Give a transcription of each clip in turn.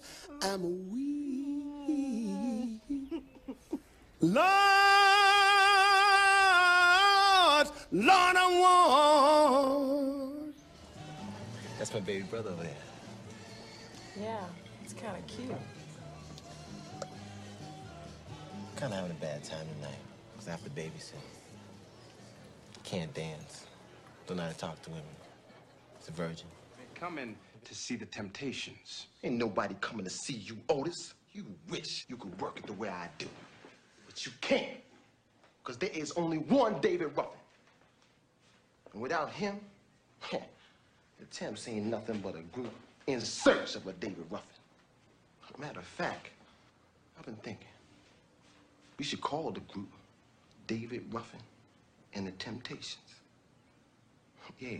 I'm weak. Lord, Lord, I want. That's my baby brother over there. Yeah, it's kind of cute. Kind of having a bad time tonight because I have to babysit. Can't dance. Don't know how to talk to women. It's a virgin. Coming to see the Temptations. Ain't nobody coming to see you, Otis. You wish you could work it the way I do. But you can't. Because there is only one David Ruffin. And without him, the Temps ain't nothing but a group in search of a David Ruffin. Matter of fact, I've been thinking. We should call the group David Ruffin and the Temptations. Yeah,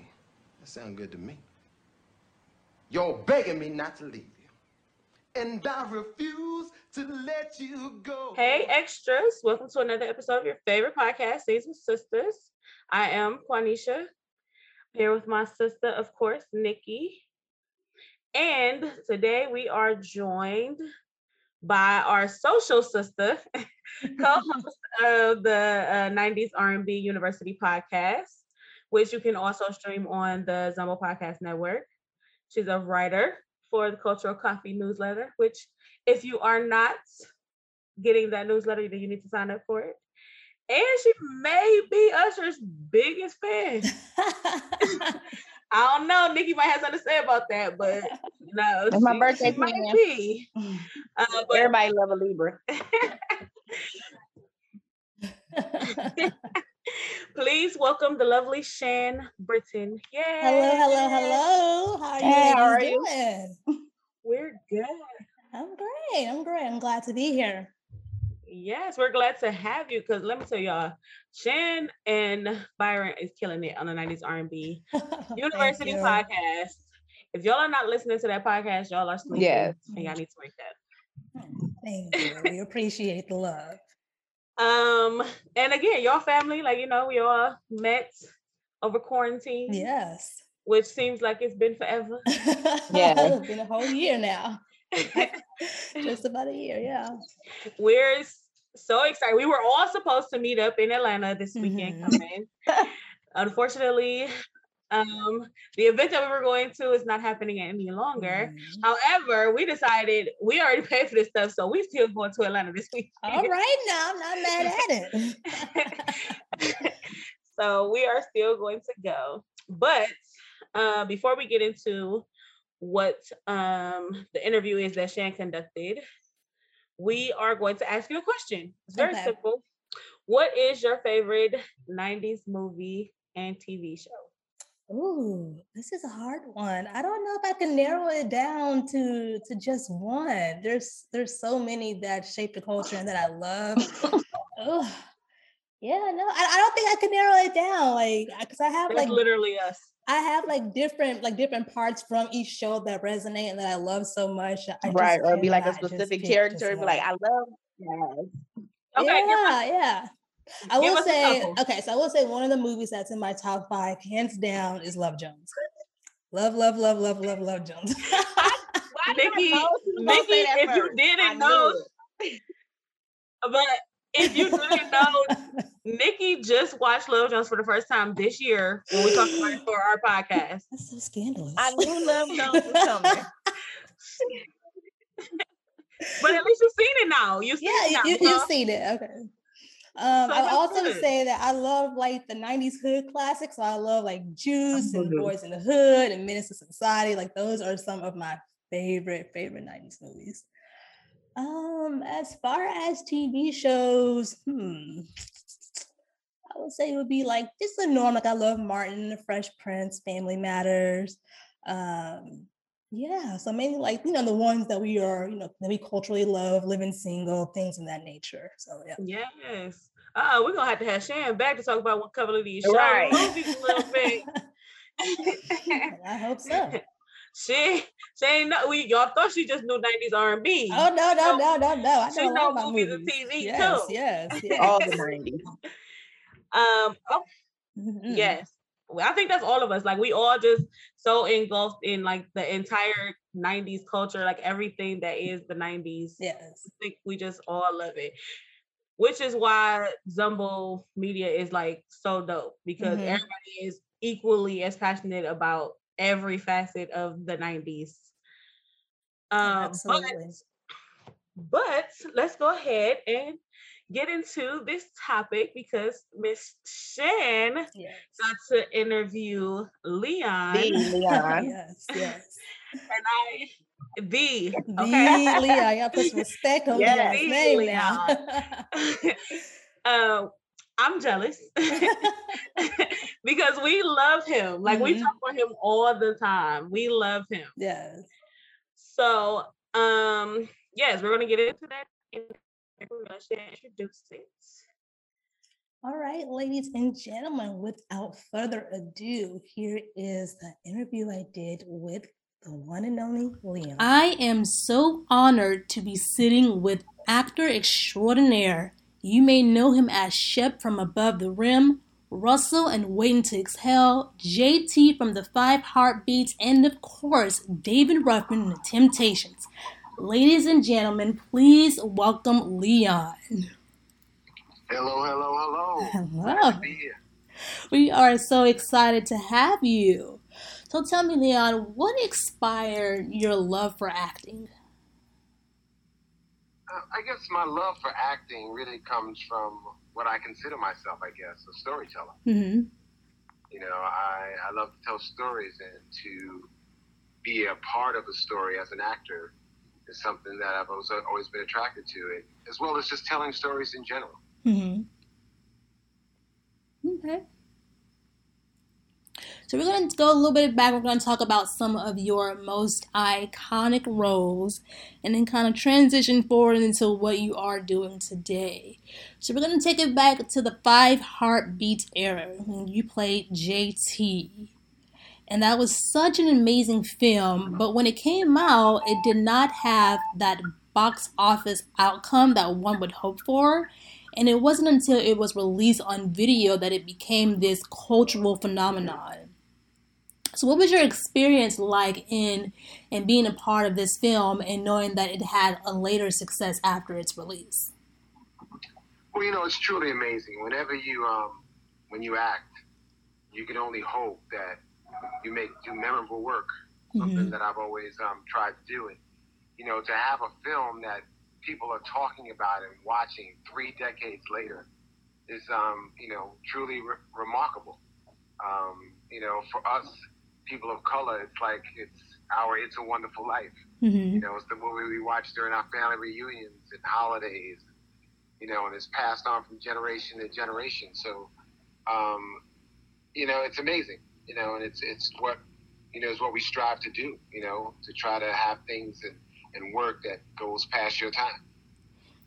that sounds good to me. You're begging me not to leave you. And I refuse to let you go. Hey, extras. Welcome to another episode of your favorite podcast, Scenes With Sistas. I am Quaneesha, here with my sister, of course, Nikki. And today we are joined by our social sister, co-host of the uh, 90s R&B University podcast, which you can also stream on the Zumble Podcast Network. She's a writer for the Cultural Coffee newsletter, which if you are not getting that newsletter, then you need to sign up for it. And she may be Usher's biggest fan. I don't know. Nikki might have something to say about that, but no, It's my birthday she might twin. be. Uh, but Everybody love a Libra. Please welcome the lovely Shan Britton. Yay! Hello, hello, hello. How are you Hey, how ladies are you? doing? We're good. I'm great. I'm great. I'm glad to be here. Yes, we're glad to have you because let me tell y'all, Shan and Byron is killing it on the 90s R&B University you. podcast. If y'all are not listening to that podcast, y'all are sleeping. Yes. And y'all need to wake up. Thank you. We appreciate the love. Um, and again, y'all family, like you know, we all met over quarantine, Yes. which seems like it's been forever. Yeah. it's been a whole year now. Just about a year. Yeah. We're so excited. We were all supposed to meet up in Atlanta this weekend Mhm. coming. Unfortunately, um, the event that we were going to is not happening any longer. Mhm. However, we decided we already paid for this stuff, so we still going to Atlanta this week. All right now. I'm not mad at it. so we are still going to go. But uh, before we get into what um, the interview is that Shan conducted, we are going to ask you a question. It's very Okay. simple. What is your favorite 90s movie and TV show? Ooh, this is a hard one. I don't know if I can narrow it down to to just one. There's there's so many that shape the culture and that I love. Ugh. Yeah, no, I, I don't think I can narrow it down. Like, because I have That's like literally us. I have like different like different parts from each show that resonate and that I love so much. I just right. Or be like a specific character. Be like. I love yes. Okay, yeah, yeah. I give will say okay, so I will say one of the movies that's in my top five, hands down, is Love Jones. Love, love, love, love, love, love Jones. Why did I Nikki, know she was gonna Nikki, if you first? I didn't know, but if you didn't know, Nikki just watched Love Jones for the first time this year when we talked about it for our podcast. That's so scandalous. I knew Love Jones was coming. But at least you've seen it now. You've seen yeah, it now. you, you've seen it. Okay. Um, So I also good. say that I love like the 90s hood classics. So I love like Juice and. Boys in the Hood and Menace to Society. Like those are some of my favorite, favorite 90s movies. Um, as far as TV shows, hmm, I would say it would be like just the norm. Like I love Martin, The Fresh Prince, Family Matters. Um, yeah, so mainly like you know the ones that we are, you know, that we culturally love, living single, things in that nature. So yeah. Yes. Uh, we're gonna have to have Shan back to talk about one couple of these shows Right. and movies a little bit. I hope so. she she ain't know we y'all thought she just knew 90s R&B. Oh no, no, no, no, no. I She know, a lot know about movies and. TV yes, too. Yes, yes. All the 90s. Um oh Mhm. yes. I think that's all of us. Like we all just so engulfed in like the entire 90s culture, like everything that is the 90s. Yes. I think we just all love it. Which is why Zumble Media is like so dope because Mhm. everybody is equally as passionate about every facet of the 90s. Um, but, Absolutely. but let's go ahead and get into this topic because Miss Shan Yes. got to interview Leon The Leon. yes, yes. and I the The Leon, y'all put some respect on Yes, Leon's the name now. uh, I'm jealous because we love him. Like we Mhm. talk about him all the time. We love him. yes. So, um, yes, we're gonna get into that. in- We're introduce it. All right, ladies and gentlemen, without further ado, here is the interview I did with the one and only Leon. I am so honored to be sitting with actor extraordinaire. You may know him as Shep from Above the Rim, Russell and Waiting to Exhale, JT from The Five Heartbeats, and of course, David Ruffin in The Temptations. Ladies and gentlemen, please welcome Leon. Hello, hello, hello. Hello. Glad to be here. We are so excited to have you. So tell me, Leon, what inspired your love for acting? Uh, I guess my love for acting really comes from what I consider myself, I guess, a storyteller. Mm-hmm. You know, I, I love to tell stories and to be a part of a story as an actor is something that I've always, always been attracted to, as well as just telling stories in general. Mm-hmm. Okay. So we're going to go a little bit back. We're going to talk about some of your most iconic roles and then kind of transition forward into what you are doing today. So we're going to take it back to the Five Heartbeats era when you played JT. And that was such an amazing film, but when it came out, it did not have that box office outcome that one would hope for. And it wasn't until it was released on video that it became this cultural phenomenon. So, what was your experience like in in being a part of this film and knowing that it had a later success after its release? Well, you know, it's truly amazing. Whenever you, um, when you act, you can only hope that you make do memorable work. Something Mhm. that I've always um, tried to do. And you know, to have a film that people are talking about and watching three decades later is, um, you know, truly re- remarkable. Um, you know, for us people of color, it's like it's our "It's a Wonderful Life." Mm-hmm. You know, it's the movie we watch during our family reunions and holidays. You know, and it's passed on from generation to generation. So, um, you know, it's amazing. You know, and it's it's what you know is what we strive to do. You know, to try to have things and, and work that goes past your time.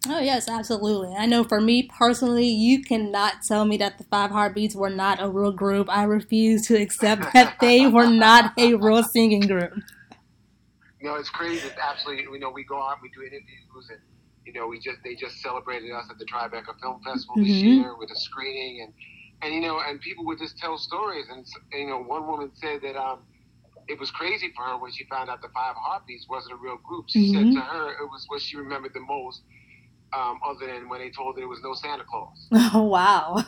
Oh, yes, absolutely. I know for me personally, you cannot tell me that the Five Heartbeats were not a real group. I refuse to accept that they were not a real singing group. You know, it's crazy. It's absolutely. You know, we go out, we do interviews, and you know, we just they just celebrated us at the Tribeca Film Festival this Mhm. year with a screening, and and you know, and people would just tell stories, and, and you know, one woman said that um, it was crazy for her when she found out the Five Heartbeats wasn't a real group. She Mhm. said to her it was what she remembered the most, um, other than when they told her there was no Santa Claus. Oh, wow.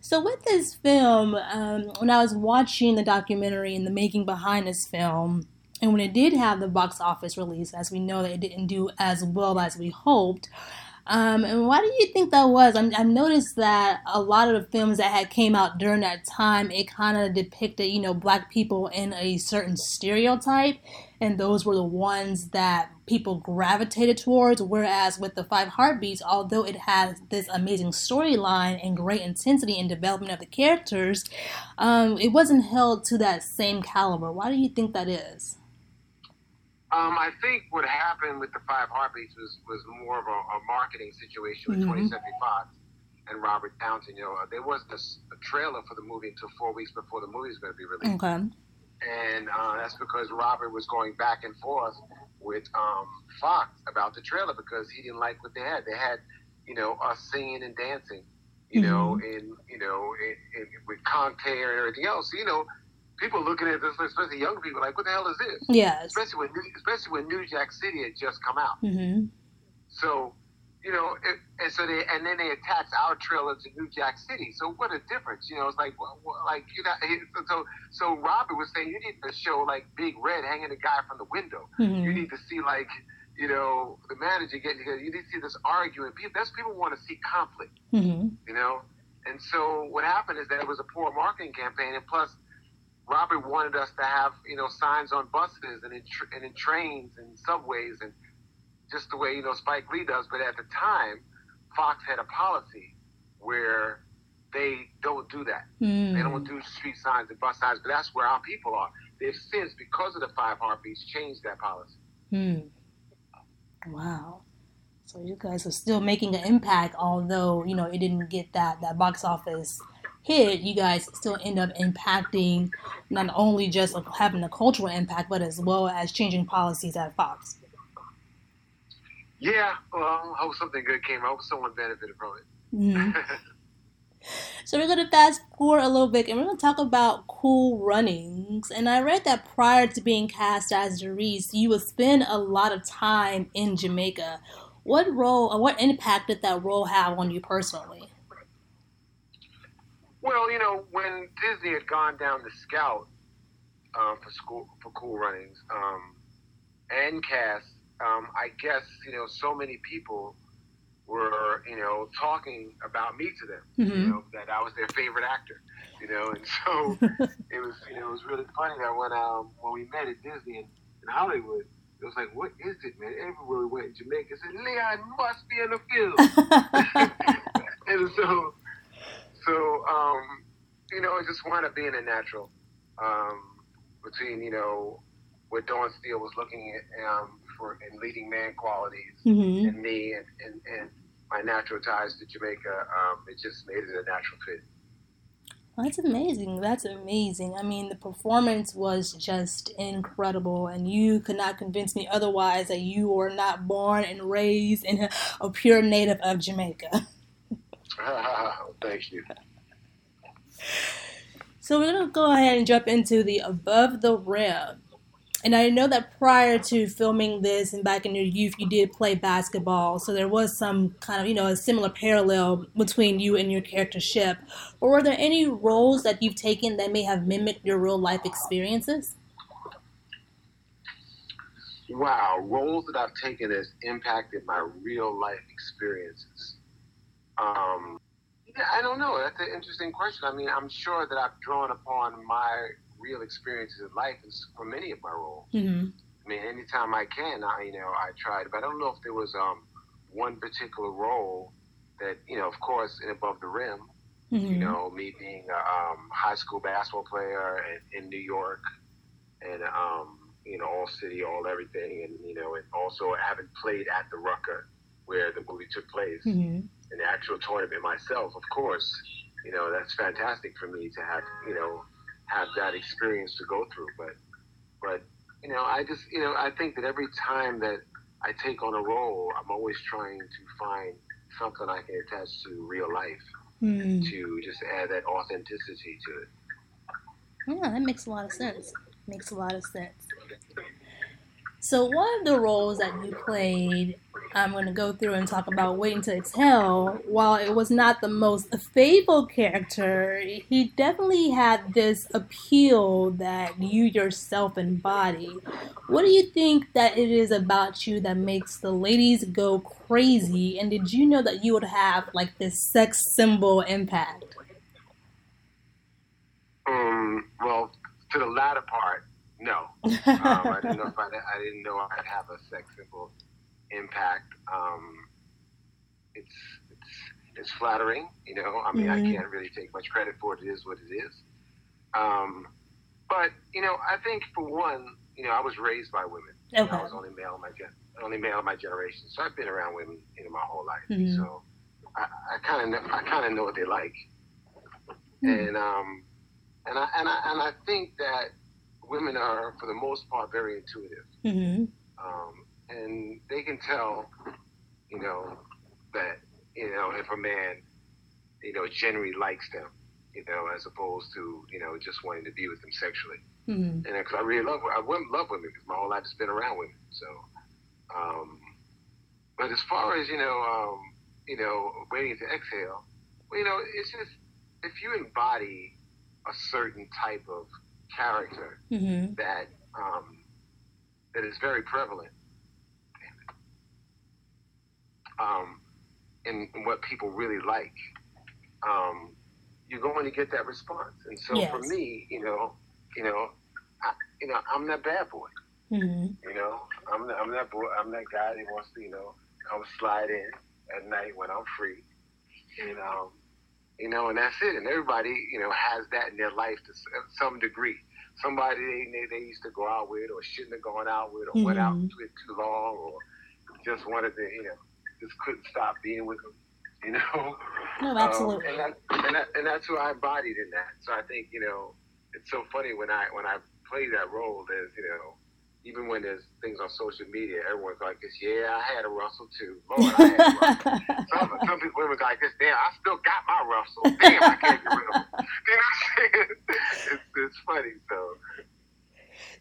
so, with this film, um, when I was watching the documentary and the making behind this film, and when it did have the box office release, as we know that it didn't do as well as we hoped, um, and why do you think that was? I'm, I've noticed that a lot of the films that had came out during that time, it kind of depicted, you know, black people in a certain stereotype, and those were the ones that people gravitated towards. Whereas with the Five Heartbeats, although it has this amazing storyline and great intensity and development of the characters, um, it wasn't held to that same caliber. Why do you think that is? Um, I think what happened with the Five Heartbeats was, was more of a, a marketing situation with Mhm. 20th Century Fox and Robert Townsend. You know, there wasn't a, a trailer for the movie until four weeks before the movie was going to be released. Okay. And uh, that's because Robert was going back and forth with um, Fox about the trailer because he didn't like what they had. They had, you know, us singing and dancing, you know, in you know, in, in, with Conte and everything else. You know, people looking at this, especially young people, like, what the hell is this? Yes. Especially when, New- especially when New Jack City had just come out. Mm-hmm. So, you know, it, and so they and then they attach our trailer to New Jack City. So what a difference, you know? It's like, well, well, like you know, so so Robert was saying you need to show like Big Red hanging the guy from the window. Mhm. You need to see like, you know, the manager getting together. You need to see this arguing. People, that's people want to see conflict Mm-hmm. you know. And so what happened is that it was a poor marketing campaign, and plus, Robert wanted us to have you know signs on buses and in tr- and in trains and subways and just the way you know Spike Lee does. But at the time, Fox had a policy where they don't do that. They don't do street signs and bus signs, but that's where our people are. They've since, because of the five heartbeats, changed that policy. Hmm. Wow. So you guys are still making an impact, although you know it didn't get that that box office hit. You guys still end up impacting not only just having a cultural impact, but as well as changing policies at Fox. Yeah, well, I hope something good came. I hope someone benefited from it. Mhm. So we're gonna fast forward a little bit, and we're gonna talk about Cool Runnings. And I read that prior to being cast as Derice, you would spend a lot of time in Jamaica. What role or what impact did that role have on you personally? Well, you know, when Disney had gone down the scout um, for school for Cool Runnings um, and cast, um, I guess you know so many people were you know talking about me to them. You Mhm. know that I was their favorite actor. You know, and so it was you know it was really funny that when um, when we met at Disney in, in Hollywood. It was like, what is it, man? Everywhere we went in Jamaica, said Leon must be in the film. and so so, um, you know, it just wound up being a natural um, between, you know, what Dawn Steel was looking at um, for in leading man qualities Mhm. and me and, and, and my natural ties to Jamaica. Um, it just made it a natural fit. That's amazing. That's amazing. I mean, the performance was just incredible, and you could not convince me otherwise that you were not born and raised in a pure native of Jamaica. Thank you. So we're gonna go ahead and jump into the above the rim. And I know that prior to filming this and back in your youth, you did play basketball. So there was some kind of, you know, a similar parallel between you and your character Shep. Or were there any roles that you've taken that may have mimicked your real life experiences? Wow, roles that I've taken has impacted my real life experiences. Um, yeah, I don't know. That's an interesting question. I mean, I'm sure that I've drawn upon my real experiences in life for many of my roles. Mm-hmm. I mean, anytime I can, I you know I tried, but I don't know if there was um one particular role that you know, of course, in Above the Rim, you know, me being a um, high school basketball player in, in New York, and um, you know, all city, all everything, and you know, and also having played at the Rucker where the took place, Mm-hmm. in the actual tournament myself, of course, you know, that's fantastic for me to have, you know, have that experience to go through. But, but, you know, I just, you know, I think that every time that I take on a role, I'm always trying to find something I can attach to real life Mm. to just add that authenticity to it. Yeah, that makes a lot of sense. Makes a lot of sense. So one of the roles that you played, I'm going to go through and talk about Waiting to Exhale. While it was not the most faithful character, he definitely had this appeal that you yourself embody. What do you think that it is about you that makes the ladies go crazy? And did you know that you would have like this sex symbol impact? Um, well, to the latter part, no. um, I didn't know if I, I didn't know I'd have a sex symbol impact. Um, it's it's it's flattering, you know. I mean, Mhm. I can't really take much credit for it. It is what it is. Um, but you know, I think for one, you know, I was raised by women. Okay. I was only male in my gen- only male in my generation, so I've been around women you know my whole life. Mhm. So I kind of know, I kind of know what they like, Mhm. and um, and I and I and I think that women are for the most part very intuitive, Mm-hmm. um, and they can tell, you know, that you know if a man you know, generally likes them, you know, as opposed to, you know, just wanting to be with them sexually. Mhm. And because I really love, I love women because my whole life has been around women. So, um, but as far as you know, um, you know, waiting to exhale, well, you know, it's just if you embody a certain type of character Mhm. that um, that is very prevalent um, in, in what people really like, um, you're going to get that response. And so for me, you know, you know, I, you know, I'm that bad boy. Mhm. You know, I'm the, I'm that boy. I'm that guy that wants to, you know, come slide in at night when I'm free. And um, you know, and that's it. And everybody, you know, has that in their life to some degree. Somebody they, they they used to go out with, or shouldn't have gone out with, or went out Mhm. with too long, or just wanted to, you know, just couldn't stop being with them. You know. No, Um, absolutely. and, that, and, that, and that's who I embodied in that. So I think you know, it's so funny when I when I play that role. There's you know, even when there's things on social media, everyone's like, this, "Yeah, I had a Russell too." Lord, I had a Russell. some, some people women like this. Damn, I still got my Russell. Damn, I can't get rid of him. You know what I'm saying? It's, it's funny. So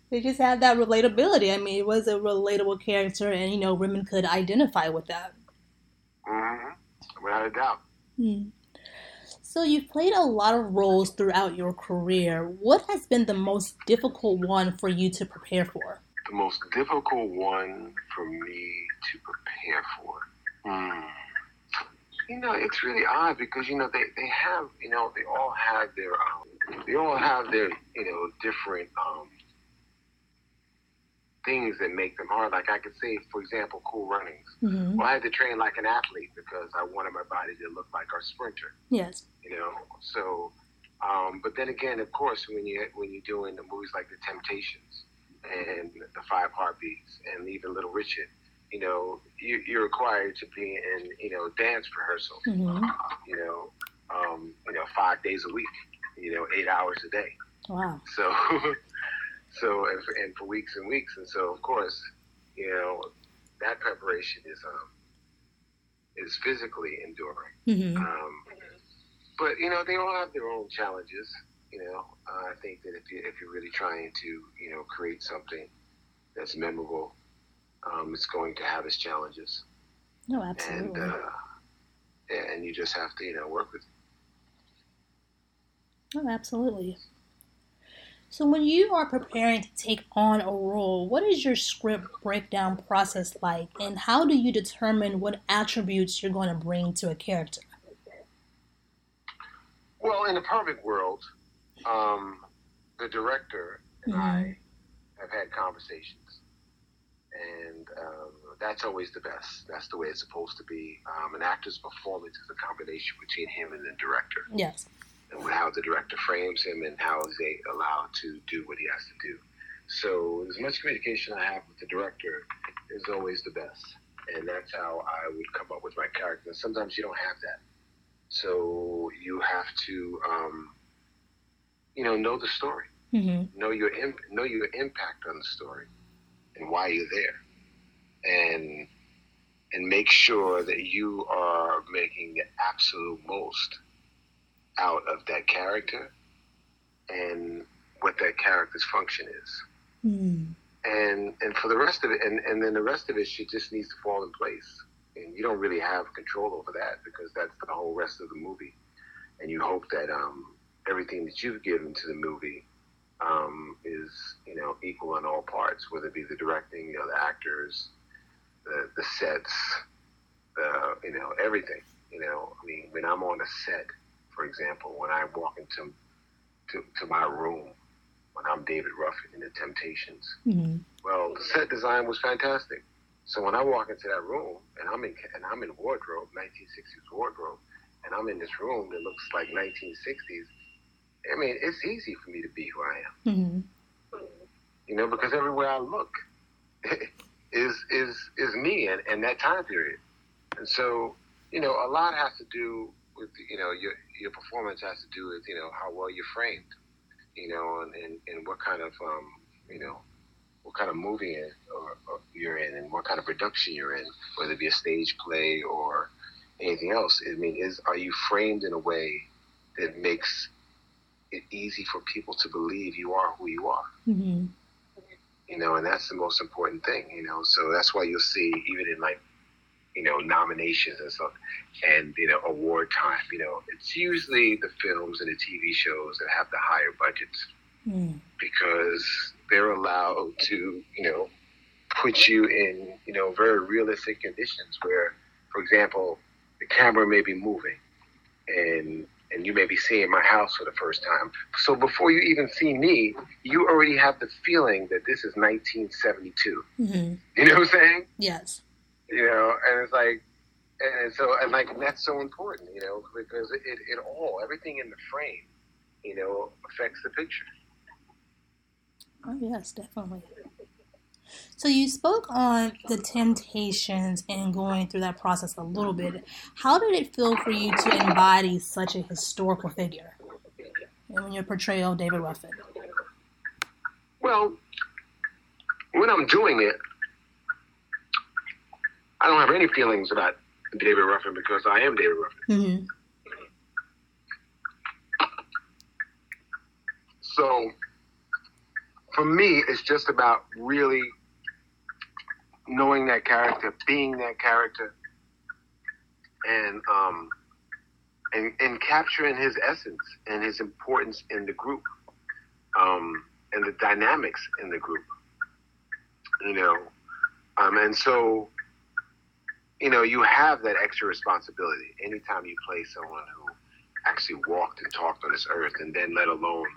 They just had that relatability. I mean, it was a relatable character, and you know, women could identify with that. Hmm without a doubt. Hmm. So you've played a lot of roles throughout your career. What has been the most difficult one for you to prepare for? the most difficult one for me to prepare for. Hmm. You know, it's really odd because you know they, they have you know they all have their um, they all have their you know different um, things that make them hard. Like I could say, for example, Cool Runnings. Mhm. Well, I had to train like an athlete because I wanted my body to look like our sprinter Yes. you know. So, um, but then again, of course, when you when you're doing the movies like The Temptations and The Five Heartbeats and even Little Richard, you know, you, you're required to be in you know dance rehearsal, Mhm. you know, um, you know, five days a week, you know, eight hours a day. Wow. So, so and for, and for weeks and weeks, and so of course, you know, that preparation is um is physically enduring. Mhm. Um, but you know, they all have their own challenges. You know, uh, I think that if you if you're really trying to you know create something that's memorable, um, it's going to have its challenges, No, and absolutely. uh, and you just have to you know work with. Oh, absolutely. So, when you are preparing to take on a role, what is your script breakdown process like, and how do you determine what attributes you're going to bring to a character? Well, in the perfect world, um, the director and I have had conversations, and um, that's always the best. That's the way it's supposed to be. Um, an actor's performance is a combination between him and the director. Yes. And how the director frames him and how is he allowed to do what he has to do. So as much communication I have with the director is always the best. And that's how I would come up with my character. And sometimes you don't have that. So you have to, um, you know, know the story, Mm-hmm. know your imp- know your impact on the story, and why you're there, and and make sure that you are making the absolute most out of that character and what that character's function is. Mm. And and for the rest of it, and, and then the rest of it, she just needs to fall in place. And you don't really have control over that because that's the whole rest of the movie. And you hope that um, everything that you've given to the movie um, is you know equal in all parts, whether it be the directing, you know, the actors, the the sets, the you know everything. You know, I mean, when I'm on a set, for example, when I walk into to, to my room, when I'm David Ruffin in The Temptations, Mm-hmm. well, the set design was fantastic. So when I walk into that room and I'm in and I'm in wardrobe, 1960s wardrobe, and I'm in this room that looks like 1960s, I mean, it's easy for me to be who I am, Mm-hmm. you know, because everywhere I look is is is me and, and that time period. And so, you know, a lot has to do with you know your your performance has to do with you know how well you're framed, you know, and, and, and what kind of um, you know what kind of movie in, or, or you're in and what kind of production you're in, whether it be a stage play or anything else. I mean, is are you framed in a way that makes it easy for people to believe you are who you are? hmm You know, and that's the most important thing. You know, so that's why you'll see even in like you know nominations and stuff, and you know award time. You know, it's usually the films and the TV shows that have the higher budgets Mm. because they're allowed to, you know, put you in, you know, very realistic conditions where, for example, the camera may be moving and and you may be seeing my house for the first time. So before you even see me, you already have the feeling that this is 1972. hmm You know what I'm saying? Yes. You know, and it's like, and so, and like, that's so important, you know, because it, it, it all, everything in the frame, you know, affects the picture. Oh, yes, definitely. So you spoke on the temptations and going through that process a little bit. How did it feel for you to embody such a historical figure in your portrayal of David Ruffin? Well, when I'm doing it, I don't have any feelings about David Ruffin because I am David Ruffin. hmm So for me, it's just about really knowing that character, being that character, and um, and and capturing his essence and his importance in the group, um, and the dynamics in the group. You know, um, and so you know you have that extra responsibility. Anytime you play someone who actually walked and talked on this earth, and then let alone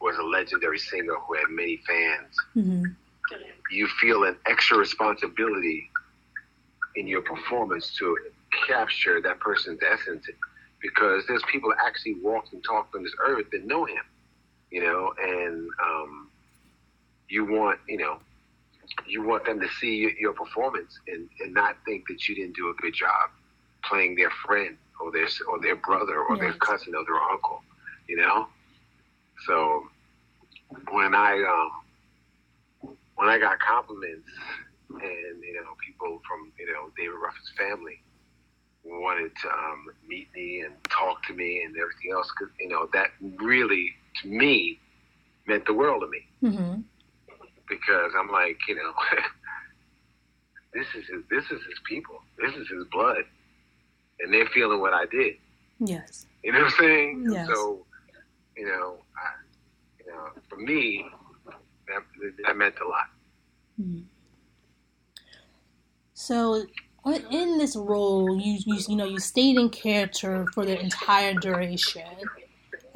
was a legendary singer who had many fans hmm you feel an extra responsibility in your performance to capture that person's essence because there's people that actually walked and talked on this earth that know him, you know, and um, you want, you know, you want them to see your, your performance and, and not think that you didn't do a good job playing their friend or their or their brother or their cousin or their uncle, you know. So when I um, when I got compliments and you know people from you know David Ruffin's family wanted to um, meet me and talk to me and everything else, cause, you know that really to me meant the world to me. Hmm because I'm like you know this is his this is his people, this is his blood, and they're feeling what I did. Yes. You know what I'm saying? Yes. So, you know, I, you know, for me, that, that meant a lot. Mhm. So, in this role, you, you you know you stayed in character for the entire duration,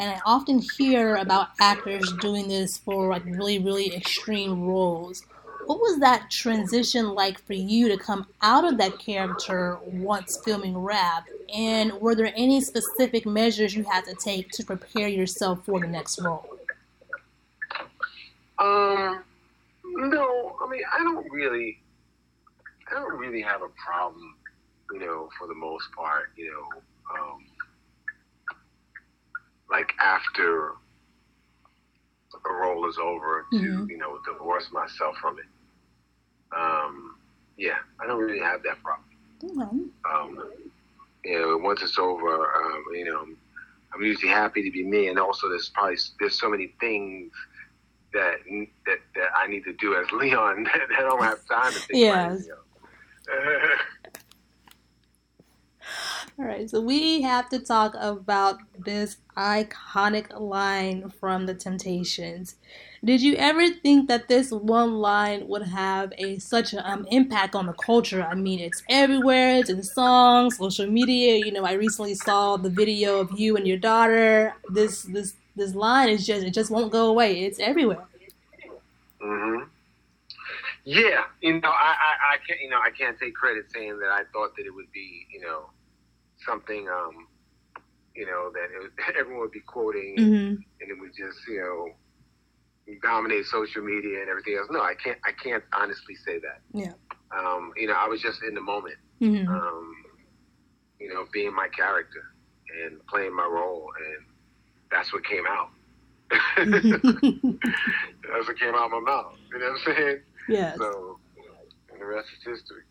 and I often hear about actors doing this for like really really extreme roles. What was that transition like for you to come out of that character once filming rap? And were there any specific measures you had to take to prepare yourself for the next role? Um, no, I mean, I don't really, I don't really have a problem, you know, for the most part, you know, um, like after a role is over to, Mhm. you know, divorce myself from it. Um, yeah, I don't really have that problem. Okay. um, you know, once it's over, um, you know, I'm usually happy to be me, and also there's probably there's so many things that that that I need to do as Leon that I don't have time to think about. You know? All right, so we have to talk about this iconic line from The Temptations. Did you ever think that this one line would have a such an um, impact on the culture? I mean, it's everywhere. It's in songs, social media. You know, I recently saw the video of you and your daughter. This this this line is just it just won't go away. It's everywhere. hmm Yeah, you know, I, I, I can't, you know, I can't take credit saying that I thought that it would be, you know, something, um, you know, that it, was- everyone would be quoting, hmm and it would just, you know, dominate social media and everything else. No, I can't, I can't honestly say that. Yeah. Um, you know, I was just in the moment, hmm um, you know, being my character and playing my role, and that's what came out. that's what came out of my mouth. You know what I'm saying? yes. So, and the rest is history.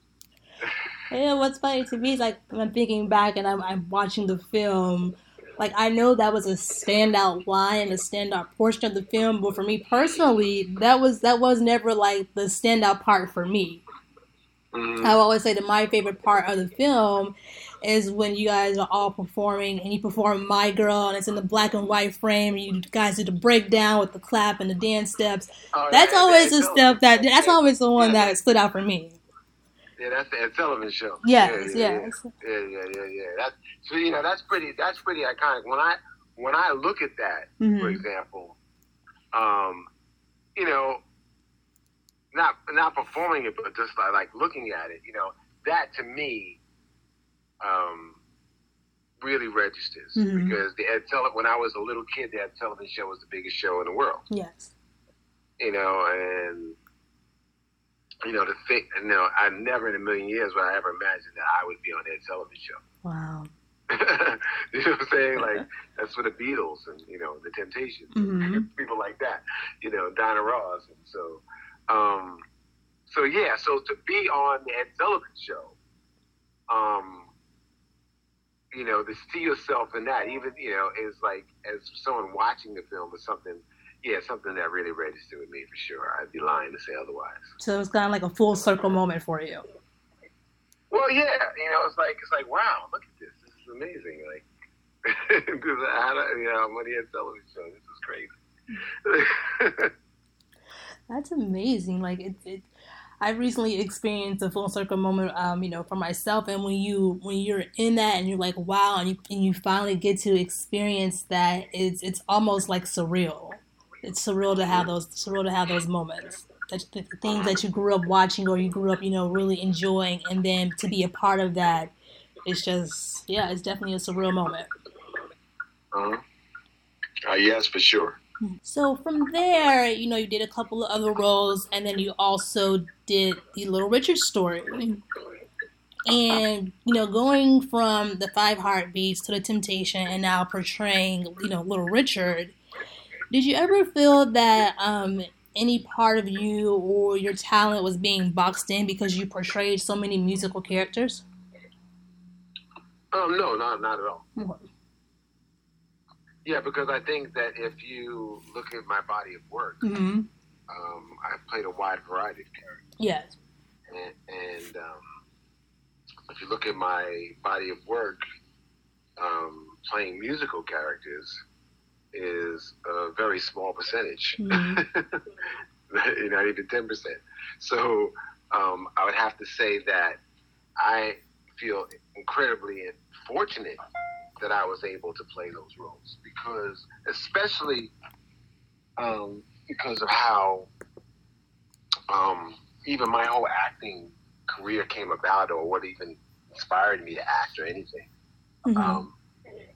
Yeah, what's funny to me is like when I'm thinking back and I'm, I'm watching the film, like I know that was a standout line and a standout portion of the film, but for me personally, that was that was never like the standout part for me. Mhm. I always say that my favorite part of the film is when you guys are all performing and you perform My Girl and it's in the black and white frame and you guys do the breakdown with the clap and the dance steps. Oh, That's yeah, always the step that that's always the one that stood out for me. Yeah, that's the Ed Sullivan show. Yes, yeah, yeah, yes. Yeah, yeah, yeah, yeah. That's so you know that's pretty that's pretty iconic. When I when I look at that, for Mhm. example, um, you know, not not performing it, but just like, like looking at it, you know, that to me, um, really registers Mhm. because the Ed Sullivan. When I was a little kid, the Ed Sullivan show was the biggest show in the world. Yes. You know, and you know the thing. You know, I never in a million years would I ever imagine that I would be on Ed Sullivan show. Wow. you know what I'm saying? Like that's for the Beatles and you know the Temptations, Mhm. people like that. You know Diana Ross, and so, um, so yeah. So to be on the Ed Sullivan show, um, you know, to see yourself in that, even you know, is like as someone watching the film is something. Yeah, something that really registered with me for sure. I'd be lying to say otherwise. So it was kind of like a full circle moment for you. Well, yeah, you know, it's like it's like wow, look at this. This is amazing. Like, because I, don't- you know, I'm on the Sullivan show. This is crazy. That's amazing. Like it, it I recently experienced a full circle moment, um, you know, for myself. And when you when you're in that and you're like, wow, and you and you finally get to experience that, it's it's almost like surreal. It's surreal to have those surreal to have those moments. That the things that you grew up watching or you grew up, you know, really enjoying, and then to be a part of that, it's just yeah, it's definitely a surreal moment. uh-huh. uh, yes, for sure. So from there, you know, you did a couple of other roles, and then you also did the Little Richard story. And you know, going from the Five Heartbeats to the Temptation, and now portraying, you know, Little Richard. Did you ever feel that um, any part of you or your talent was being boxed in because you portrayed so many musical characters? Um, no, not not at all. Yeah, because I think that if you look at my body of work, Mm-hmm. um, I've played a wide variety of characters, Yes. and, and um, if you look at my body of work, um, playing musical characters is a very small percentage. Mhm. not even ten percent. So um, I would have to say that I feel incredibly fortunate that I was able to play those roles because, especially um, because of how um, even my whole acting career came about, or what even inspired me to act or anything. Mhm. Um,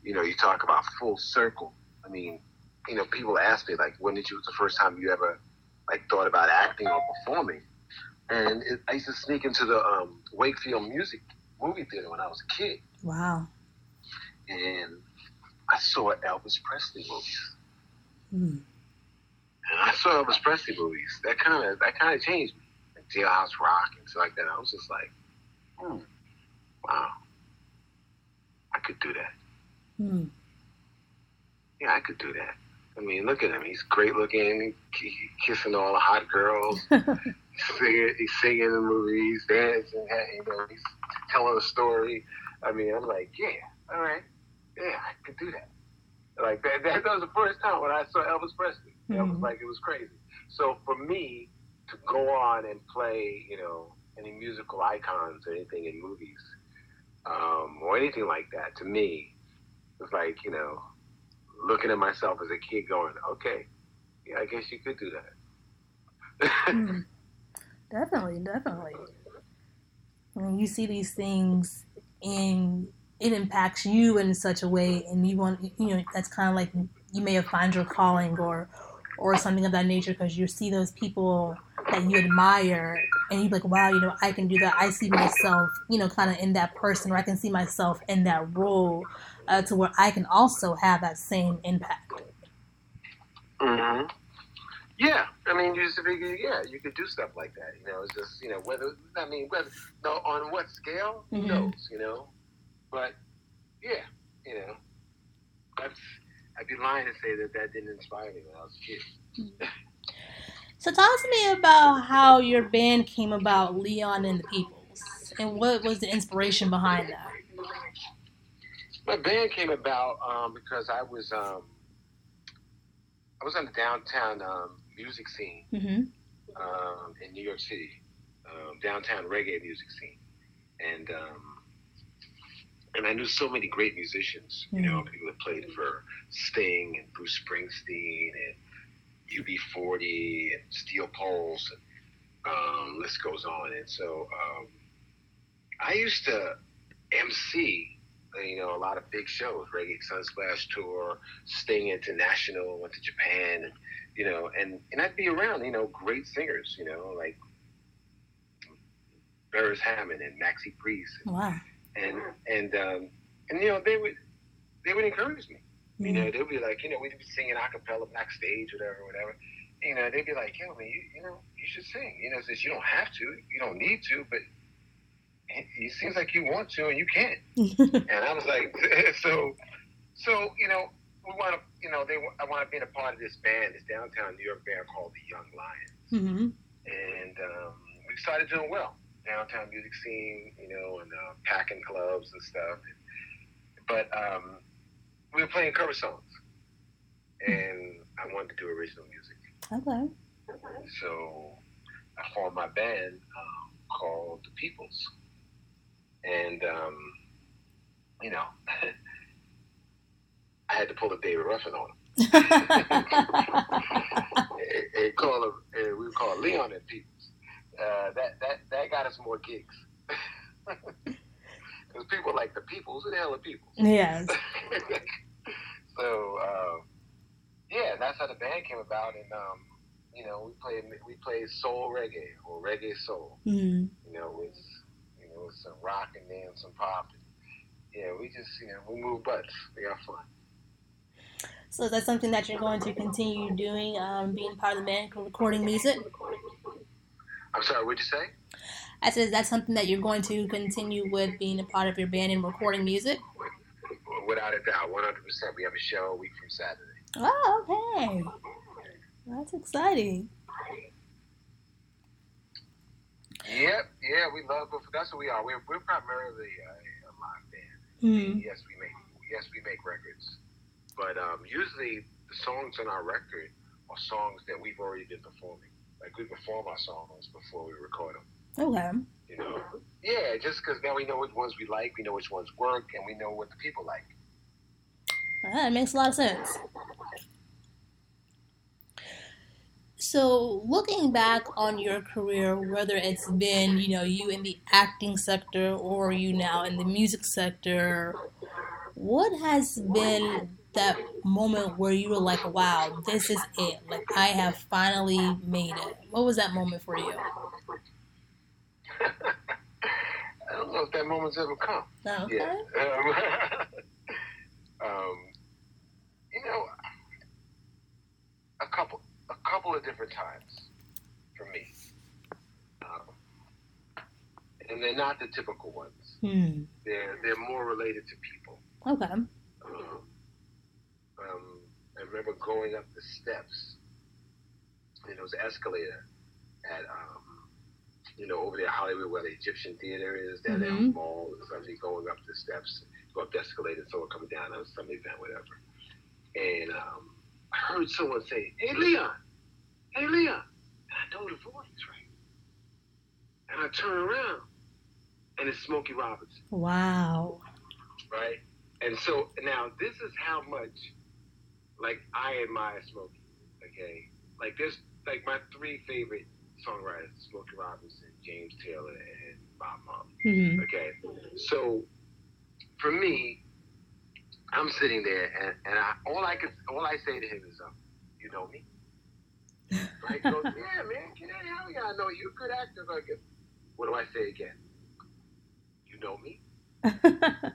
you know, you talk about full circle. I mean, you know, people ask me like, when did you was the first time you ever like thought about acting or performing? And it, I used to sneak into the um, Wakefield Music movie theater when I was a kid, Wow. and I saw Elvis Presley movies. Mm. And I saw Elvis Presley movies. That kind of that kind of changed me. Like Jailhouse Rock and stuff like that. I was just like, hmm, wow, I could do that. Mm. Yeah, I could do that. I mean, look at him. He's great looking. He, he kissing all the hot girls. he's singing. He's singing in the movies, dancing. You know, he's telling a story. I mean, I'm like, yeah, all right, yeah, I could do that. Like that. That was the first time when I saw Elvis Presley. That was Mhm. like it was crazy. So for me to go on and play, you know, any musical icons or anything in movies, um, or anything like that, to me, was like, you know, looking at myself as a kid going, okay, yeah, I guess you could do that. Mm. Definitely, definitely. When you see these things and it impacts you in such a way, and you want, you know, that's kind of like you may have found your calling or, or something of that nature because you see those people that you admire, and you're like, wow, you know, I can do that. I see myself, you know, kind of in that person, or I can see myself in that role, uh, to where I can also have that same impact. hmm Yeah, I mean, you just figure, yeah, you could do stuff like that. You know, it's just, you know, whether I mean, whether no, on what scale, who Mhm. knows? You know, but yeah, you know, that's I'd be lying to say that that didn't inspire me when I was a kid. So talk to me about how your band came about, Leon and the Peoples, and what was the inspiration behind that? My band came about um, because I was um, I was on the downtown um, music scene Mm-hmm. um, in New York City, um, downtown reggae music scene, and um, and I knew so many great musicians. You know, people that played for Sting and Bruce Springsteen and UB40 and Steel Pulse, and um, list goes on. And so um, I used to MC. You know, a lot of big shows, Reggae Sunsplash Tour, Sting International, went to Japan, and you know, and and I'd be around, you know, great singers, you know, like Beres Hammond and Maxi Priest, Wow. and and um, and you know, they would they would encourage me. You know, they'd be like, you know, we'd be singing a cappella backstage, whatever, whatever. You know, they'd be like, yo, man, you, you know, you should sing. You know, says you don't have to, you don't need to, but it, seems like you want to and you can't. and I was like, so, so you know, we want to, you know, they, I want to be a part of this band, this downtown New York band called the Young Lions, Mm-hmm. and um, we started doing well. Downtown music scene, you know, and uh, packing clubs and stuff. But um, we were playing cover songs, and I wanted to do original music. Okay. So I formed my band um, called The Peoples. And, um, you know, I had to pull a David Ruffin on him. and, and call him, and we call Leon and Peoples. Uh, that, that, that got us more gigs. Because people like the Peoples, who the hell are Peoples? Yes. so uh, yeah, that's how the band came about, and um, you know, we played we played soul reggae or reggae soul. Mm-hmm. You know, with you know with some rock and then some pop. Yeah, we just you know we move butts. We got fun. So is that something that you're going to continue doing, um, being part of the band, recording music? I'm sorry, what'd you say? I said, is that something that you're going to continue with, being a part of your band and recording music? Without a doubt, 100. percent We have a show a week from Saturday. Oh, okay. That's exciting. Yep, yeah, we love. That's what we are. We're we're primarily a, a live band. Mhm. Yes, we make yes we make records, but um, usually the songs on our record are songs that we've already been performing. Like we perform our songs before we record them. Okay. You know, yeah, just because now we know which ones we like, we know which ones work, and we know what the people like. That makes a lot of sense. So, looking back on your career, whether it's been, you know, you in the acting sector or you now in the music sector, what has been that moment where you were like, wow, this is it? Like, I have finally made it. What was that moment for you? I don't know if that moment's ever come. Okay. Yeah. Um, um, you know, a couple, a couple of different times for me, um, and they're not the typical ones. Hmm. They're they're more related to people. Okay. Um, um, I remember going up the steps, and there was an escalator at, um, you know, over there, Hollywood, where the Egyptian theater is, down there on the Mhm. mall, somebody going up the steps, go up the escalator, someone coming down, on was some event, whatever. And um, I heard someone say, hey, Leon, hey, Leon. And I know the voice, right? And I turn around, and it's Smokey Robinson Wow. right? And so now this is how much like I admire Smokey. Okay, like there's like my three favorite songwriters: Smokey Robinson, James Taylor, and Bob Marley. Mhm. Okay, so for me, I'm sitting there and, and I all I could all I say to him is, um, "You know me." Goes, yeah, man. Get out of here. I know you're a good actor. Like, what do I say again? You know me?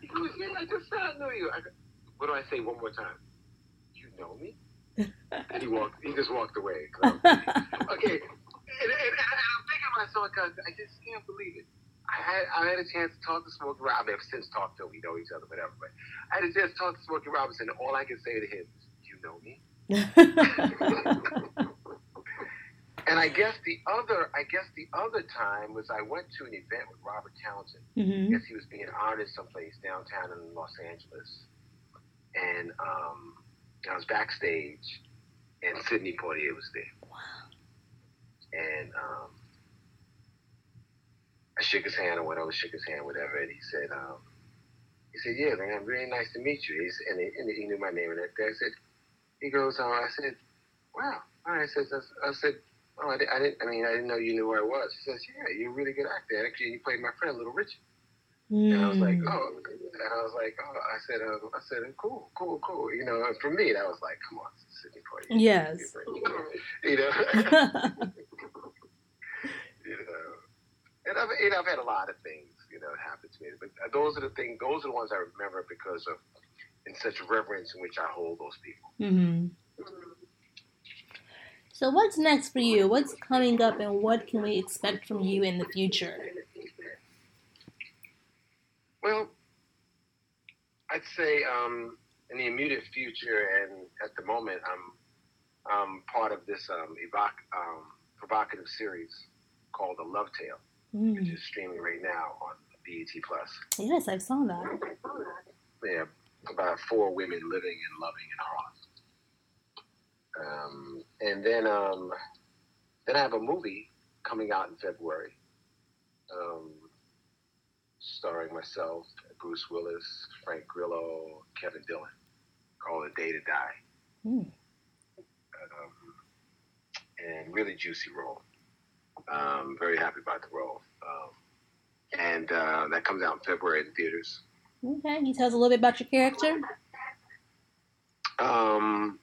He goes, yeah, I just said I know you. I go, what do I say one more time? You know me? And he walked. He just walked away. 'cause I was like, okay. And, and, and I'm thinking to myself, God, I just can't believe it. I had I had a chance to talk to Smokey Robinson. I mean, I've since talked to him. We know each other, whatever. But I had a chance to talk to Smokey Robinson. And all I can say to him is, "You know me." And I guess the other, I guess the other time was I went to an event with Robert Townsend. I hmm guess he was being honored someplace downtown in Los Angeles, and um, I was backstage, and Sidney Poitier was there. Wow. And um, I shook his hand, or went over, shook his hand, whatever, and he said, um, he said, yeah, man, really nice to meet you. He's, and, he, and he knew my name and. I said, he goes, um, I said, wow. All right, I said, I said, oh, I, di- I didn't, I mean, I didn't know you knew who I was. He says, yeah, you're a really good actor. Actually, you played my friend, Little Richard. And I was like, Mm. oh, and I was like, oh, I said, uh, I said, cool, cool, cool. You know, and for me, that was like, come on, Sidney Poitier. Yes. You know, you know, and I've, and I've had a lot of things, you know, happen to me. But those are the things, those are the ones I remember because of, in such reverence in which I hold those people. hmm So what's next for you? What's coming up, and what can we expect from you in the future? Well, I'd say um, in the immediate future, and at the moment, I'm I'm part of this um, evoc- um, provocative series called The Love Tale, which Mm. is streaming right now on BET Plus. Yes, I saw that. Yeah, about four women living and loving in Harlem. Um, and then um, then I have a movie coming out in February, um, starring myself, Bruce Willis, Frank Grillo, Kevin Dillon, called A Day to Die. Mm. Um, and really juicy role. Um, very happy about the role. Um, and uh, that comes out in February in the theaters. Okay, can you tell us a little bit about your character? Um,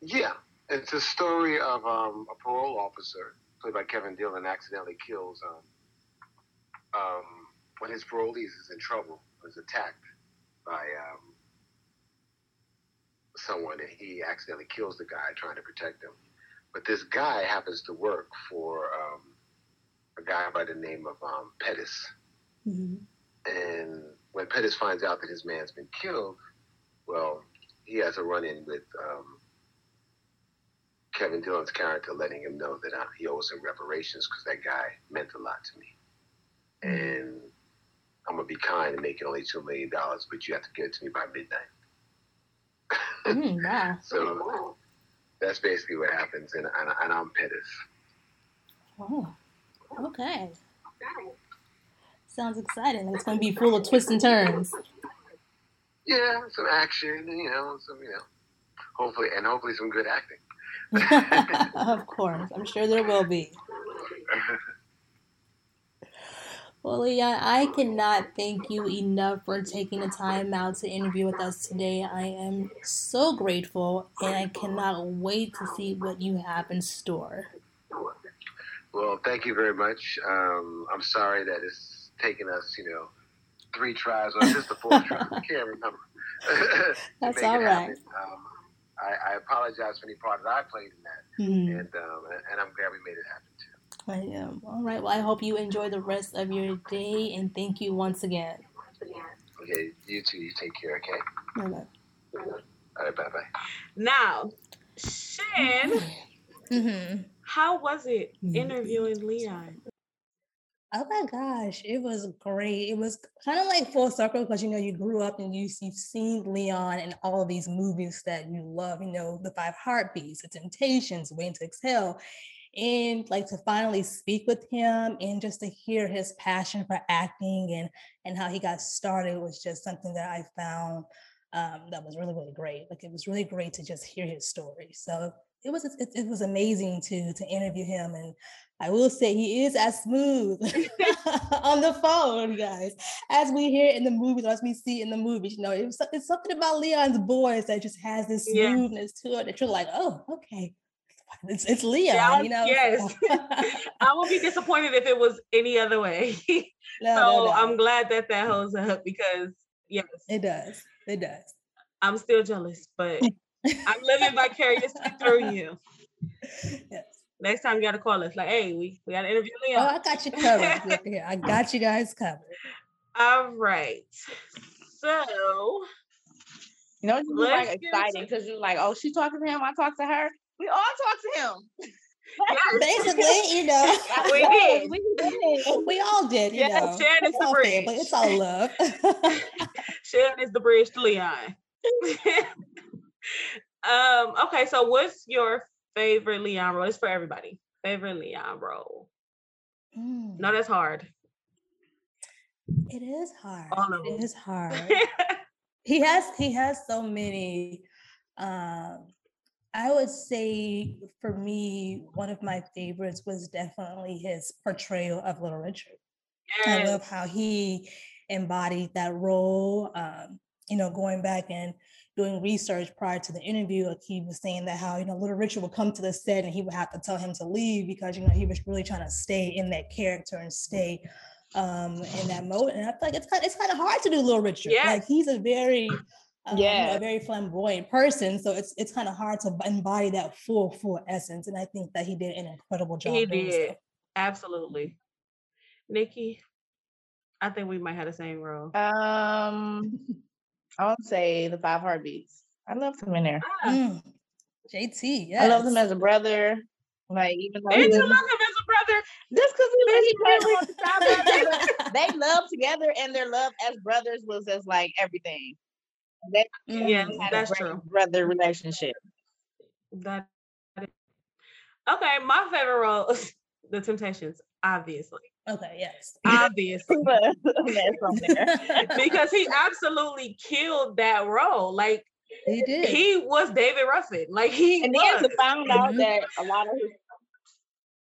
yeah, it's a story of um, a parole officer played by Kevin Dillon accidentally kills um, um, when his parolee is in trouble, is attacked by um, someone, and he accidentally kills the guy trying to protect him. But this guy happens to work for um, a guy by the name of um, Pettis. hmm And when Pettis finds out that his man's been killed, well, he has a run in with um, Kevin Dillon's character, letting him know that uh, he owes him reparations because that guy meant a lot to me. And I'm going to be kind and make it only $2 million, but you have to give it to me by midnight. Mm, wow. So that's basically what happens, and, and, and I'm Pettis. Oh, okay. Sounds exciting. It's going to be full of twists and turns. Yeah, some action, you know, some, you know, hopefully, and hopefully some good acting. Of course, I'm sure there will be. Well, Leon, I cannot thank you enough for taking the time out to interview with us today. I am so grateful, and I cannot wait to see what you have in store. Well, thank you very much. Um, I'm sorry that it's taken us, you know, three tries or just the fourth try. I can't remember. That's all right. Um, I, I apologize for any part that I played in that, Mhm. and um, and I'm glad we made it happen too. I am. All right. Well, I hope you enjoy the rest of your day, and thank you once again. Okay, you too. You take care. Okay. Bye-bye. All right. Bye bye. Now, Shan, hmm how was it Mhm. interviewing Leon? Oh my gosh, it was great. It was kind of like full circle because you know you grew up and you you've seen Leon and all of these movies that you love. You know, The Five Heartbeats, The Temptations, Waiting to Exhale, and like to finally speak with him and just to hear his passion for acting and and how he got started was just something that I found um, that was really really great. Like it was really great to just hear his story. So it was it, it was amazing to to interview him and I will say he is as smooth on the phone, guys, as we hear in the movies, or as we see in the movies. You know, it was, it's something about Leon's voice that just has this Yeah. smoothness to it that you're like, oh, okay, it's it's Leon. Yeah, you know, yes. I would be disappointed if it was any other way. no, so no, no. I'm glad that that holds up because yes, it does, it does. I'm still jealous, but I'm living vicariously through you. Yes. Next time you gotta call us. Like, hey, we, we gotta interview Leon. Oh, I got you covered. Look here, I got you guys covered. All right. So You know, it's just like exciting because you're like, oh, she talking to him, I talk to her. We all talk to him. Basically, you know, we did. We did. we all did. You Yeah, know, Sharon is it's the all bridge. family. It's all love. Sharon is the bridge to Leon. um, okay, so what's your favorite Leon role? It's for everybody. Favorite Leon role. Mm, No, that's hard. it is hard. All of them. It is hard. he has he has so many um i would say for me one of my favorites was definitely his portrayal of little richard i love how he embodied that role um you know going back and doing research prior to the interview like he was saying that how you know little richard would come to the set and he would have to tell him to leave because you know he was really trying to stay in that character and stay um in that mode and i feel like it's kind it's kind of hard to do little richard Yes. like he's a very um, you know, Yeah. a very flamboyant person so it's it's kind of hard to embody that full full essence and i think that he did an incredible job He did. so. Absolutely. Nikki, I think we might have the same role. Um, I would say the five heartbeats. I loved him in there. Ah, Mm, jt yes I loved him as a brother. Like even though Did you love him as a brother? just because he was Did he you was on the side, but they, they loved together, and their love as brothers was as like everything. They Yes, Mm, had that's a true. brother relationship. That okay, my favorite role is the Temptations, obviously. Okay yes Obviously. That's on there. because he absolutely killed that role. Like he did he was David Ruffin. Like he and then was. to find out Mhm. that a lot of his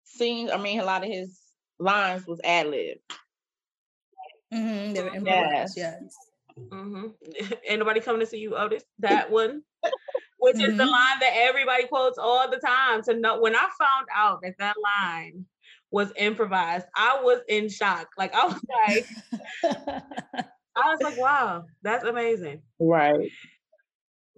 scenes, I mean, a lot of his lines was ad lib. Mhm, they were Mhm. improvised, Yes. yes. hmm Ain't nobody coming to see you, Otis. That one, which is the Mhm. line that everybody quotes all the time. To know when I found out that that line was improvised, I was in shock. Like I was like, I was like, wow, that's amazing. Right.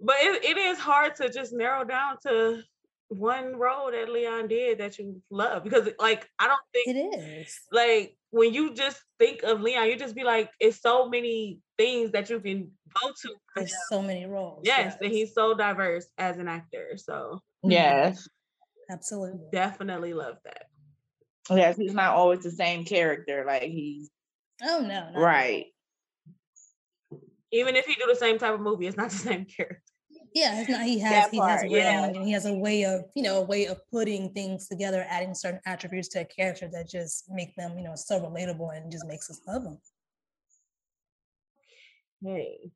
But it, it is hard to just narrow down to one role that Leon did that you love because, like, I don't think it is. like when you just think of Leon, you just be like, it's so many things that you can go to. There's so many roles. Yes, and he's so diverse as an actor. So mm-hmm. Yes. absolutely. definitely love that. Yes. He's not always the same character. Like he's Oh no, not at all. right. Even if he do the same type of movie, it's not the same character. Yeah, it's not. He has That he has part, range yeah. and he has a way of you know a way of putting things together, adding certain attributes to a character that just make them you know so relatable and just makes us love them. Hey.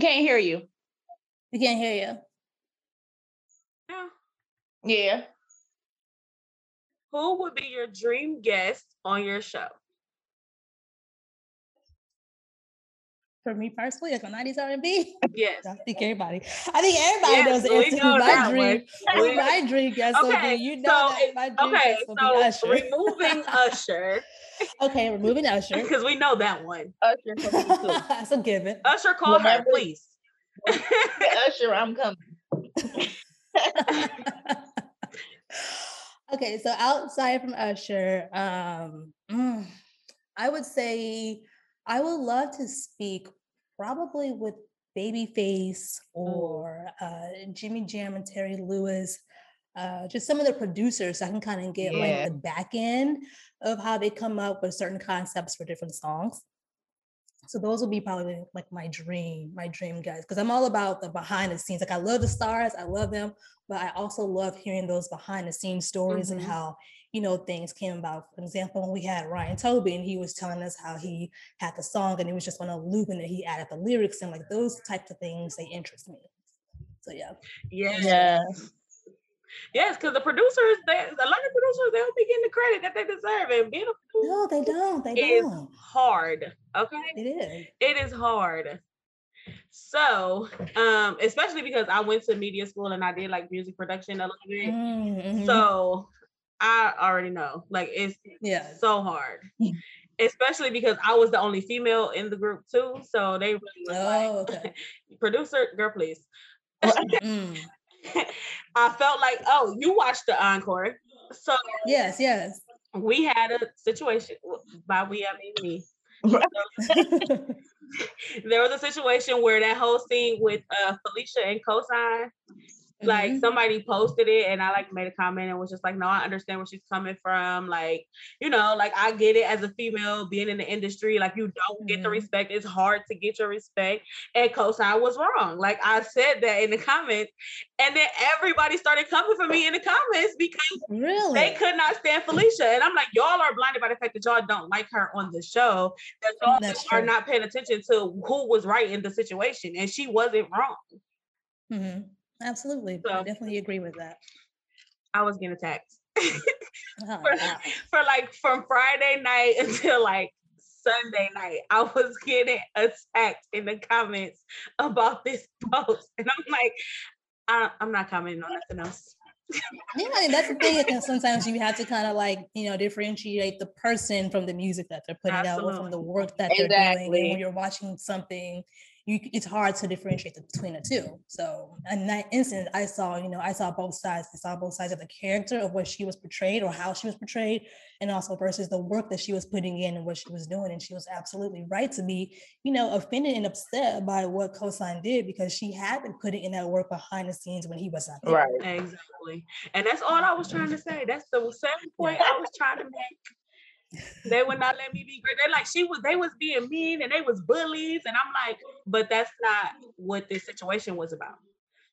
Can't hear you. We can't hear you. Yeah. Yeah. Who would be your dream guest on your show? For me personally, like my '90s R&B, Yes. I think everybody. I think everybody Yes, knows the answer. know who that My dream, who my dream guest will Okay, be. You know so that my dream okay, guest will be so Usher. removing Usher okay, removing Usher. because we know that one. Usher for me too. That's a given. Usher, call her, Whenever- please. Usher, I'm coming. Okay, so outside from Usher, um, mm, I would say I would love to speak probably with Babyface or uh, Jimmy Jam and Terry Lewis. Uh, just some of the producers, so I can kind of get Yeah. like the back end of how they come up with certain concepts for different songs. So those will be probably like my dream, my dream guys, because I'm all about the behind the scenes. Like I love the stars, I love them, but I also love hearing those behind the scenes stories and Mhm. how you know things came about. For example, when we had Ryan Toby and he was telling us how he had the song and it was just on a loop and then he added the lyrics and like those types of things they interest me. So yeah. Yes. Yes. Because the producers, they, a lot of producers, they don't be getting the credit that they deserve. And being a producer No, they don't. They is don't. It's hard. Okay. It is. It is hard. So, um, especially because I went to media school and I did like music production a little bit. Mm, mhm. So I already know. Like it's yeah. so hard. Especially because I was the only female in the group too. So they really was Oh, like, okay. producer, girl, please. Mm. I felt like, oh, you watched the encore. So Yes, yes. we had a situation by we I mean me. There was a situation where that whole scene with uh Felicia and Cosign, like somebody posted it and I like made a comment and was just like, no, I understand where she's coming from. Like, you know, like I get it as a female being in the industry, like you don't get the Mhm. respect. It's hard to get your respect. And Cosign was wrong. Like I said that in the comments, and then everybody started coming for me in the comments because Really? they could not stand Felicia. And I'm like, y'all are blinded by the fact that y'all don't like her on the show. That y'all That's are true. not paying attention to who was right in the situation. And she wasn't wrong. hmm Absolutely. I definitely agree with that. I was getting attacked. Oh, for, wow. for like from Friday night until like Sunday night, I was getting attacked in the comments about this post. And I'm like, I, I'm not commenting on nothing else. Yeah, I mean, that's the thing. Because sometimes you have to kind of like, you know, differentiate the person from the music that they're putting out or from the work that they're doing. And when you're watching something, you it's hard to differentiate the, between the two. So in that instance, I saw, you know, I saw both sides. I saw both sides of the character of what she was portrayed or how she was portrayed, and also versus the work that she was putting in and what she was doing. And she was absolutely right to be, you know, offended and upset by what Cosign did because she had been putting in that work behind the scenes when he was not there. Right. Exactly. And that's all I was trying to say. That's the same point I was trying to make. They would not let me be great. They're like, she was, they was being mean and they was bullies. And I'm like, but that's not what this situation was about.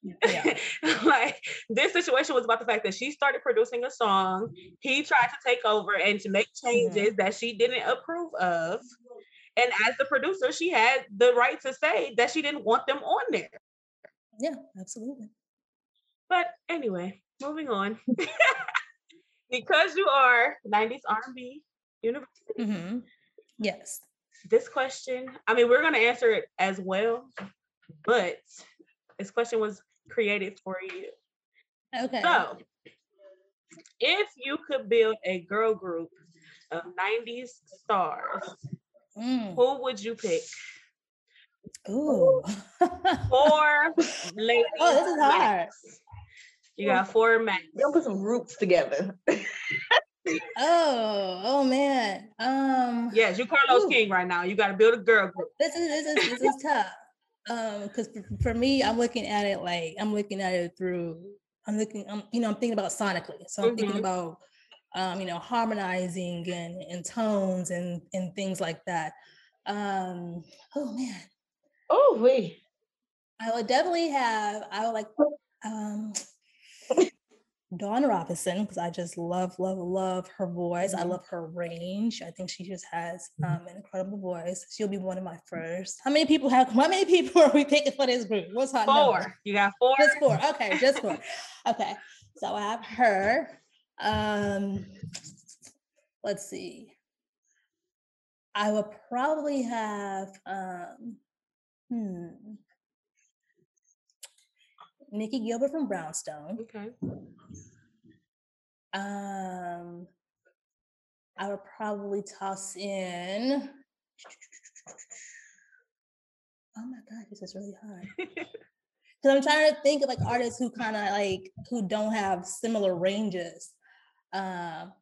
Yeah. like this situation was about the fact that she started producing a song. He tried to take over and to make mm-hmm. changes that she didn't approve of. And as the producer, she had the right to say that she didn't want them on there. Yeah, absolutely. But anyway, moving on. because you are 90s R&B university, hmm Yes. this question, I mean, we're going to answer it as well, but this question was created for you. Okay. So, if you could build a girl group of 90s stars, Mm. who would you pick? Ooh. Four ladies. Oh, this is hard. max. You got four max. We're gonna put some groups together. oh, oh man. Um, Yes, you're Carlos Ooh. King right now. You got to build a girl group. this is this is this is tough. Um, because for, for me, I'm looking at it like I'm looking at it through. I'm looking. I'm you know I'm thinking about sonically. So I'm thinking Mhm. about um, you know, harmonizing and and tones and and things like that. Um, oh man. Oh, wait. I would definitely have. I would like um, Dawn Robinson because I just love, love, love her voice. I love her range. I think she just has um, an incredible voice. She'll be one of my first. How many people have? How many people are we picking for this group? What's her number? Four. You got four. Just four. Okay, just four. Okay, so I have her. Um, let's see. I would probably have um, hmm, Nicci Gilbert from Brownstone. Okay. Um, I would probably toss in. Oh my god, this is really hard. Because I'm trying to think of like artists who kind of like who don't have similar ranges. Um,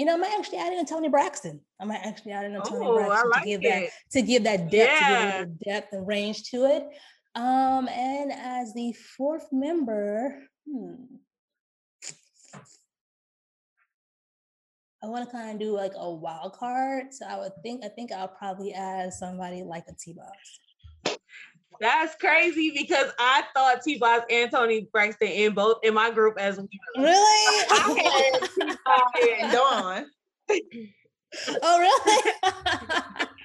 you know, I might actually add in a Toni Braxton. I might actually add in a Toni Oh, Braxton like to give it. that to give that depth, to give Yeah. little depth and range to it. Um, and as the fourth member, hmm, I want to kind of do like a wild card. So I would think I think I'll probably add somebody like a T-Boz. That's crazy because I thought T Boz and Toni Braxton in both in my group as well. Really? I had and Dawn. oh, really?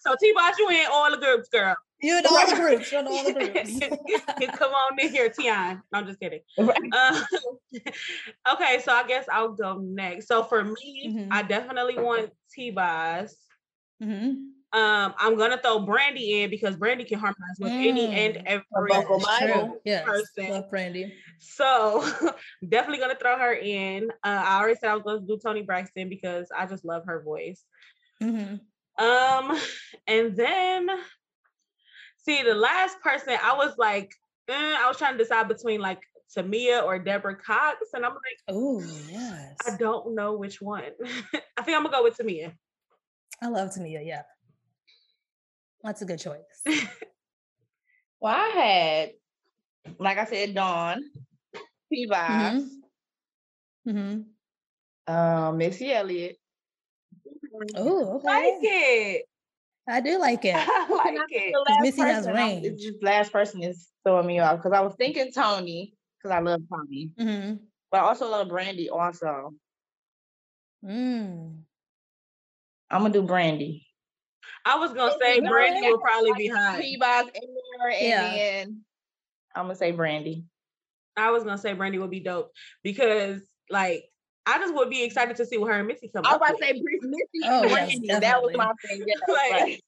So T Boz, you in all the groups, girl. You in all the groups. You're in all the groups. Come on in here, Tion. No, I'm just kidding. Um, okay, so I guess I'll go next. So for me, Mhm. I definitely want T Boz. hmm Um, I'm gonna throw Brandy in because Brandy can harmonize with any and Mm. every vocal That's Yes. person. Love Brandy. So definitely gonna throw her in. Uh, I already said I was gonna do Toni Braxton because I just love her voice. Mhm. Um, and then see the last person, I was like, eh, I was trying to decide between like Tamia or Deborah Cox, and I'm like, Oh yes, I don't know which one. I think I'm gonna go with Tamia. I love Tamia. Yeah, that's a good choice. Well, I had, like I said, Dawn, P Vibes, Mm-hmm. um, Missy Elliott. Oh, okay. I like it. I do like it. I like The it. last Missy has person, I'm- range. It's just last person is throwing me off because I was thinking Toni because I love Toni, Mm-hmm. but I also love Brandy. Also, Mm. I'm gonna do Brandy. I was gonna say You Brandy will probably be high. P Vibes in there, and Yeah. then I'm gonna say Brandy. I was gonna say Brandy would be dope because like I just would be excited to see what her and Missy come I was up about with. to say Missy Oh, and yes, that was my thing. Yeah, Like, like,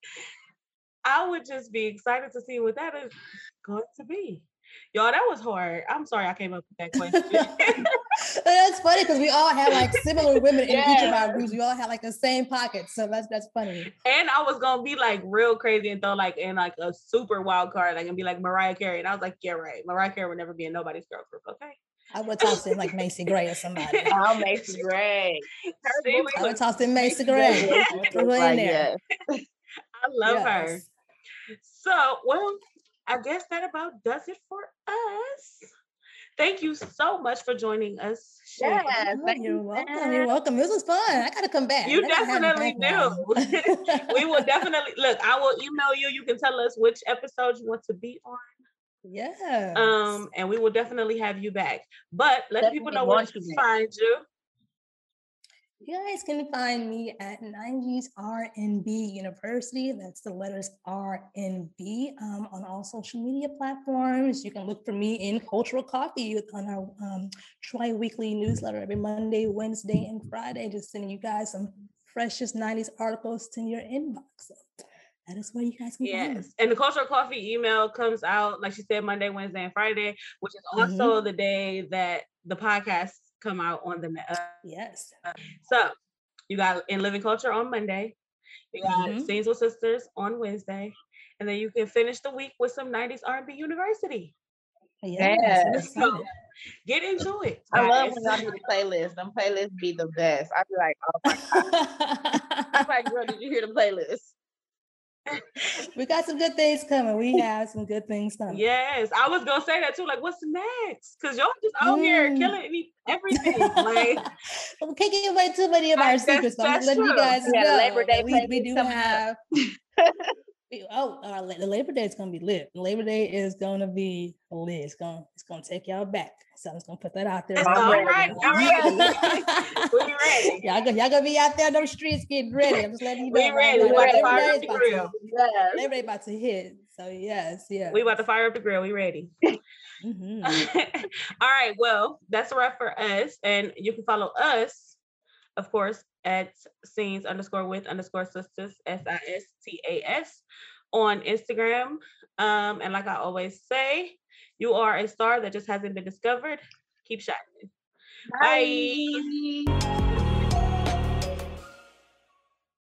I would just be excited to see what that is going to be. Y'all, that was hard. I'm sorry I came up with that question. that's funny because we all have like similar women in each of our groups. We all have like the same pockets, so that's that's funny. and I was gonna be like real crazy and throw like in like a super wild card, like and be like Mariah Carey. And I was like, yeah, right. Mariah Carey would never be in nobody's girl group, okay? I would toss in like Macy Gray or somebody. I'll make it. See, I would look- toss in Macy Gray Gray. Throw her in like, there. I love her. So, well, I guess that about does it for us. Thank you so much for joining us. Oh, yes, Oh, you're you, welcome. You're welcome. This was fun. I gotta come back. You I definitely do. we will definitely look. I will email you. You can tell us which episode you want to be on. Yeah. Um, and we will definitely have you back. But let the people know where to find you. You guys can find me at 90s RNB University. That's the letters RNB um, on all social media platforms. You can look for me in Cultural Coffee on our um, tri weekly newsletter every Monday, Wednesday, and Friday, just sending you guys some freshest 90s articles to your inbox. So that is where you guys can find me. Yes. And the cultural coffee email comes out, like she said, Monday, Wednesday, and Friday, which is Mm-hmm. also the day that the podcasts come out on the net. Yes. So you got in living culture on Monday. You got Mhm. scenes with sistas on Wednesday, and then you can finish the week with some 90s R&B University. Yes. Yes. So get into it. I love guys. when y'all do the playlist. Them playlists be the best. I be like, oh my god. I'm like, girl, did you hear the playlist? We got some good things coming. We have some good things coming. Yes, I was gonna say that too. Like, what's next? Because y'all just out here Mm. killing me everything. Like, we can't give away too many of our Like, that's- secrets, but I'm letting you true. guys We got a know Labor Day that we, we do have. we- oh, our, La- the Labor Day is gonna be lit. Labor Day is gonna be lit. It's gonna it's gonna take y'all back. So I'm just gonna put that out there. It's I'm all ready. right. All right. we ready. y'all, go, y'all gonna be out there on those streets getting ready. I'm just letting you know. We right ready. now, We about to Labor fire up the about grill. to- Yes. Labor Day about to hit. So yes, yeah. We about to fire up the grill. We ready. Mhm. All right. Well, that's a wrap for us. And you can follow us, of course, at scenes underscore with underscore sistas, S I S T A S, on Instagram. Um, and like I always say, you are a star that just hasn't been discovered. Keep shining. Bye. Bye.